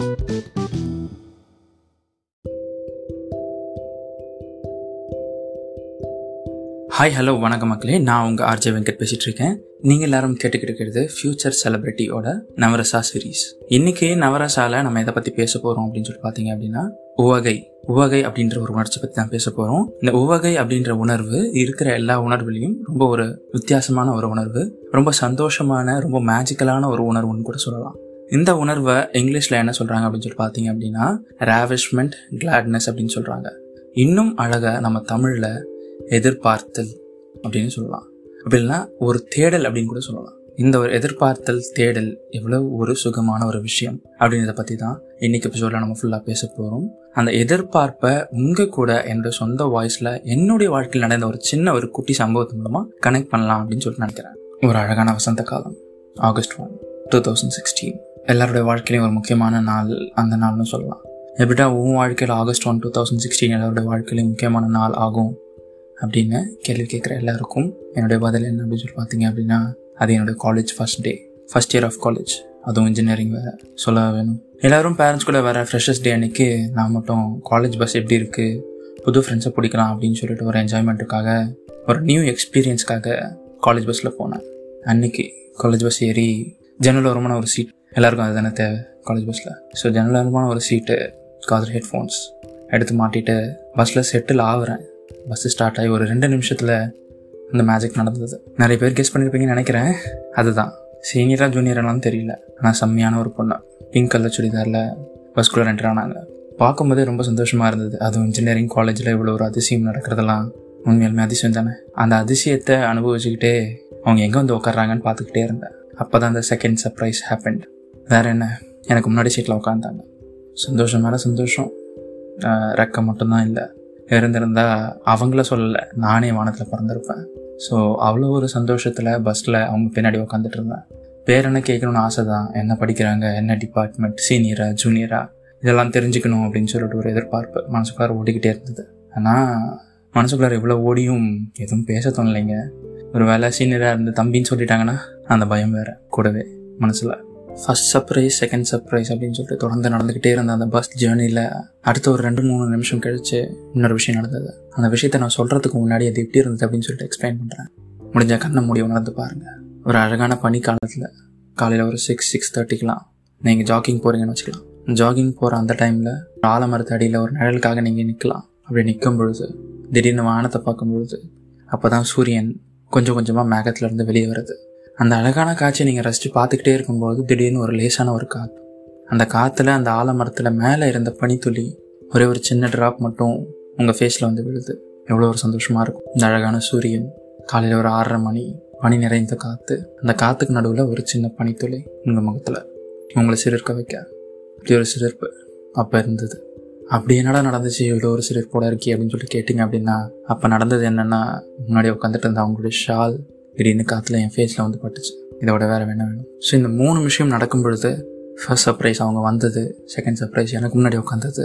Hi hello வணக்கம் மக்களே. நான் உங்கள் ஆர்ஜே வெங்கட் பேசிகிட்டு இருக்கேன் நீங்கள் எல்லாரும் கேட்டுக்கிட்டு இருக்கிறது ஃபியூச்சர் செலிபிரிட்டியோட நவரசா சீரீஸ் இன்னைக்கு நவரசால நம்ம எதை பற்றி பேச போகிறோம் அப்படின்னு சொல்லி பார்த்தீங்க அப்படின்னா உவகை. உவகை அப்படின்ற ஒரு உணர்ச்சி பற்றி தான் பேச போகிறோம் இந்த உவகை அப்படின்ற உணர்வு இருக்கிற எல்லா உணர்வுலையும் ரொம்ப ஒரு வித்தியாசமான ஒரு உணர்வு ரொம்ப சந்தோஷமான ரொம்ப மேஜிக்கலான ஒரு உணர்வுன்னு கூட சொல்லலாம். இந்த உணர்வை இங்கிலீஷில் என்ன சொல்கிறாங்க அப்படின்னு சொல்லி பார்த்தீங்க அப்படின்னா ரேவிஷ்மெண்ட் கிளாட்னஸ் அப்படின்னு சொல்கிறாங்க இன்னும் அழகாக நம்ம தமிழில் எதிர்பார்த்தல் அப்படின்னு சொல்லலாம். அப்படின்னா ஒரு தேடல் அப்படின்னு கூட சொல்லலாம். இந்த ஒரு எதிர்பார்த்தல் தேடல் எவ்வளவு ஒரு சுகமான ஒரு விஷயம் அப்படின்றத பற்றி தான் இன்னைக்கு எபிசோடில் நம்ம ஃபுல்லாக பேச போகிறோம் அந்த எதிர்பார்ப்பை உங்கள் கூட என்னோட சொந்த வாய்ஸில் என்னுடைய வாழ்க்கையில் நடந்த ஒரு சின்ன ஒரு குட்டி சம்பவத்து மூலமாக கனெக்ட் பண்ணலாம் அப்படின்னு சொல்லிட்டு நினைக்கிறேன். ஒரு அழகான வசந்த காலம். August one two thousand sixteen எல்லாருடைய வாழ்க்கையிலையும் ஒரு முக்கியமான நாள் அந்த நாள்னு சொல்லலாம். எப்படிடா உன் வாழ்க்கையில் August one two thousand sixteen எல்லாருடைய வாழ்க்கையிலையும் முக்கியமான நாள் ஆகும் அப்படின்னு கேள்வி கேட்குற எல்லாருக்கும் என்னுடைய பதில் என்ன அப்படின்னு சொல்லி பார்த்தீங்க அப்படின்னா அது என்னோட college first day first year of college அதுவும் இன்ஜினியரிங் வேறு சொல்ல வேணும். எல்லாரும் பேரண்ட்ஸ் கூட வேறு ஃப்ரெஷர்ஸ் டே அன்னைக்கு நான் மட்டும் காலேஜ் பஸ் எப்படி இருக்குது புது ஃப்ரெண்ட்ஸை பிடிக்கலாம் அப்படின்னு சொல்லிட்டு ஒரு என்ஜாய்மெண்ட்டுக்காக ஒரு நியூ எக்ஸ்பீரியன்ஸ்க்காக காலேஜ் பஸ்ஸில் போனேன். அன்னைக்கு காலேஜ் பஸ் ஏறி ஜன்னல் ஓரமான ஒரு சீட் எல்லாருக்கும் அதுதானே தேவை காலேஜ் பஸ்ஸில் ஸோ ஜன்னல் ஓரமான ஒரு சீட்டு காதர் ஹெட்ஃபோன்ஸ் எடுத்து மாட்டிட்டு பஸ்ஸில் செட்டில் ஆகுறேன் பஸ்ஸு ஸ்டார்ட் ஆகி ஒரு ரெண்டு நிமிஷத்தில் அந்த மேஜிக் நடந்தது. நிறைய பேர் கெஸ் பண்ணியிருப்பீங்கன்னு நினைக்கிறேன். அதுதான். சீனியராக ஜூனியரானு தெரியல. ஆனால் செம்மையான ஒரு பொண்ணு. பிங்க் கலர் சுடிதாரில் பஸ்குள்ளே என்டர் ஆனாங்க. பார்க்கும்போதே ரொம்ப சந்தோஷமாக இருந்தது. அதுவும் இன்ஜினியரிங் காலேஜில் இவ்வளோ ஒரு அதிசயம் நடக்கிறதெல்லாம் உண்மையாலுமே அதிசயம் தானே? அந்த அதிசயத்தை அனுபவிச்சுக்கிட்டே அவங்க எங்கே வந்து உட்காடுறாங்கன்னு பார்த்துக்கிட்டே இருந்தேன். அப்போ தான் அந்த செகண்ட் சர்ப்ரைஸ் ஹேப்பண்ட் வேற என்ன? எனக்கு முன்னாடி சீட்டில் உட்காந்தாங்க சந்தோஷம் மேலே சந்தோஷம். ரெக்க மட்டும்தான் இல்லை. இருந்திருந்தால் அவங்கள சொல்லலை. நானே வானத்தில் பிறந்திருப்பேன். ஸோ அவ்வளோ ஒரு சந்தோஷத்தில் பஸ்ஸில் அவங்க பின்னாடி உட்காந்துட்டு இருந்தேன். பேர் என்ன கேட்கணும்னு ஆசை தான் என்ன படிக்கிறாங்க? என்ன டிபார்ட்மெண்ட் சீனியரா ஜூனியரா இதெல்லாம் தெரிஞ்சுக்கணும் அப்படின்னு சொல்லிட்டு ஒரு எதிர்பார்ப்பு மனசுக்குள்ளார ஓடிக்கிட்டே இருந்தது. ஆனால் மனசுக்குள்ளார இவ்வளோ ஓடியும் எதுவும் பேச தோணலைங்க. ஒரு வேலை சீனியராக இருந்து தம்பின்னு சொல்லிட்டாங்கன்னா அந்த பயம் வேறு. கூடவே மனசில் ஃபர்ஸ்ட் சர்ப்ரைஸ் செகண்ட் சர்ப்ரைஸ் அப்படின்னு சொல்லிட்டு தொடர்ந்து நடந்துக்கிட்டே இருந்த அந்த பஸ் ஜேர்னியில் அடுத்த ஒரு ரெண்டு மூணு நிமிஷம் கழிச்சு இன்னொரு விஷயம் நடந்தது. அந்த விஷயத்த நான் சொல்கிறதுக்கு முன்னாடி அது எப்படி இருந்தது அப்படின்னு சொல்லிட்டு எக்ஸ்பிளைன் பண்ணுறேன் முடிஞ்ச கண்ணை முடிவு உணர்ந்து பாருங்கள் ஒரு அழகான பனி காலத்தில் காலையில் ஒரு சிக்ஸ் சிக்ஸ் தேர்ட்டிக்கெலாம் நீங்கள் ஜாக்கிங் போகிறீங்கன்னு வச்சுக்கலாம். ஜாகிங் போகிற அந்த டைமில் ஆலமரத்து அடியில் ஒரு நிழலுக்காக நீங்கள் நிற்கலாம் அப்படி நிற்கும் பொழுது திடீர்னு வானத்தை பார்க்கும் பொழுது அப்போ தான் சூரியன் கொஞ்சம் கொஞ்சமாக மேகத்துலேருந்து வெளியே வருது. அந்த அழகான காட்சியை நீங்கள் ரசித்து பார்த்துக்கிட்டே இருக்கும்போது திடீர்னு ஒரு லேசான ஒரு காற்று அந்த காற்றுல அந்த ஆலமரத்தில் மேலே இருந்த பனித்துளி ஒரே ஒரு சின்ன ட்ராப் மட்டும் உங்கள் ஃபேஸில் வந்து விழுது. எவ்வளோ ஒரு சந்தோஷமாக இருக்கும். இந்த அழகான சூரியன் காலையில் ஒரு ஆறரை மணி பனி நிறைந்த காற்று அந்த காற்றுக்கு நடுவில் ஒரு சின்ன பனித்துளி உங்கள் முகத்தில். உங்களை சிலிர்க்க வைக்க. இப்படி ஒரு சிரிப்பு அப்போ இருந்தது. அப்படி என்னடா நடந்துச்சு? இவ்வளோ ஒரு சிரிப்போட இருக்கி அப்படின்னு சொல்லிட்டு கேட்டிங்க அப்படின்னா அப்போ நடந்தது என்னென்னா முன்னாடி உட்காந்துட்டு இருந்த அவங்களுடைய ஷால் திடீர்னு காற்றுல என் ஃபேஸில் வந்து பட்டுச்சு. இதோட வேறு வேணும் வேணும்? ஸோ இந்த மூணு விஷயம் நடக்கும் பொழுது ஃபர்ஸ்ட் சர்ப்ரைஸ் அவங்க வந்தது செகண்ட் சர்ப்ரைஸ் எனக்கு முன்னாடி உட்காந்தது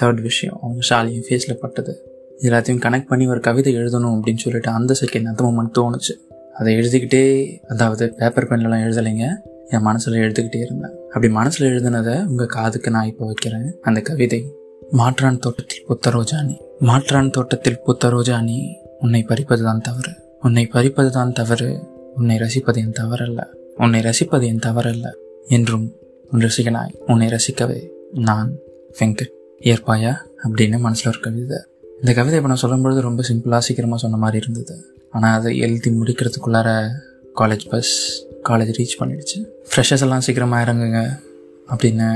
தேர்ட் விஷயம் அவங்க ஷால் என் ஃபேஸில் பட்டது. எல்லாத்தையும் கனெக்ட் பண்ணி ஒரு கவிதை எழுதணும் அப்படின்னு சொல்லிட்டு அந்த செகண்ட் அந்த மூமெண்ட் தோணுச்சு. அதை எழுதிக்கிட்டே அதாவது பேப்பர் பென்லலாம் எழுதலைங்க என் மனசில் எழுதிக்கிட்டே இருந்தேன். அப்படி மனசில் எழுதினதை உங்கள் காதுக்கு நான் இப்போ வைக்கிறேன். அந்த கவிதை மாற்றான் தோட்டத்தில் புத்த ரோஜானி மாற்றான் தோட்டத்தில் புத்த ரோஜானி உன்னை பறிப்பது தான் தவறு. உன்னை பறிப்பது தான் தவறு உன்னை ரசிப்பது என் தவறல்ல. உன்னை ரசிப்பது என் தவறல்ல என்றும் உன் ரசிகனாய் உன்னை ரசிக்கவே நான் வெங்கட் ஏற்பாயா அப்படின்னு மனசில் ஒரு கவிதை. இந்த கவிதை இப்போ நான் சொல்லும்பொழுது ரொம்ப சிம்பிளாக சீக்கிரமாக சொன்ன மாதிரி இருந்தது. ஆனால் அதை எழுதி முடிக்கிறதுக்குள்ளார காலேஜ் பஸ் காலேஜ் ரீச் பண்ணிடுச்சு. ஃப்ரெஷர்ஸ் எல்லாம் சீக்கிரமாக இறங்குங்க அப்படின்னு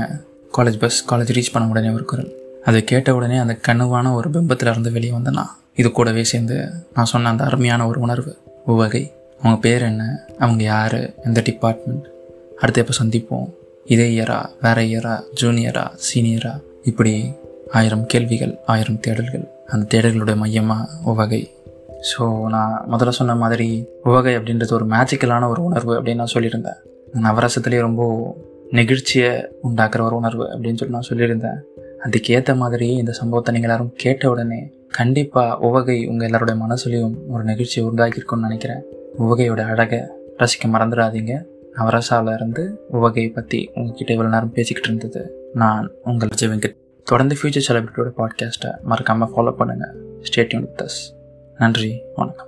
காலேஜ் பஸ் காலேஜ் ரீச் பண்ண உடனே ஒரு குரல். அதை கேட்ட உடனே அந்த கனவான ஒரு பிம்பத்தில் இருந்து வெளியே வந்தேன் நான். இது கூடவே சேர்ந்து நான் சொன்ன அந்த அருமையான ஒரு உணர்வு உவகை. அவங்க பேர் என்ன? அவங்க யார்? எந்த டிபார்ட்மெண்ட் அடுத்து எப்போ சந்திப்போம்? இதே இயரா வேற இயரா ஜூனியரா சீனியரா இப்படி ஆயிரம் கேள்விகள் ஆயிரம் தேடல்கள். அந்த தேடல்களுடைய மையமாக உவகை. ஸோ நான் முதல்ல சொன்ன மாதிரி உவகை அப்படின்றது ஒரு மேஜிக்கலான ஒரு உணர்வு அப்படின்னு நான் சொல்லியிருந்தேன். நவரசத்துலேயே ரொம்ப நெகிழ்ச்சியை உண்டாக்குற ஒரு உணர்வு அப்படின்னு சொல்லி நான் சொல்லியிருந்தேன். அதுக்கேற்ற மாதிரி இந்த சம்பவத்தை நீங்கள் எல்லாரும் கேட்ட உடனே கண்டிப்பாக உவகை உங்கள் எல்லாருடைய மனசுலையும் ஒரு நிகழ்ச்சியை உண்டாக்கியிருக்கும்னு நினைக்கிறேன். உவகையோட அழகை ரசிக்க மறந்துடாதீங்க. நவரசாவில் இருந்து உவகையை பற்றி உங்ககிட்ட இவ்வளோ நேரம் பேசிக்கிட்டு இருந்தது நான் உங்கள் அஜய் வெங்கட். தொடர்ந்து ஃபியூச்சர் செலிபிரிட்டியோட பாட்காஸ்ட்டை மறக்காமல் ஃபாலோ பண்ணுங்கள் ஸ்டேட்யூன் வித் அஸ் நன்றி வணக்கம்.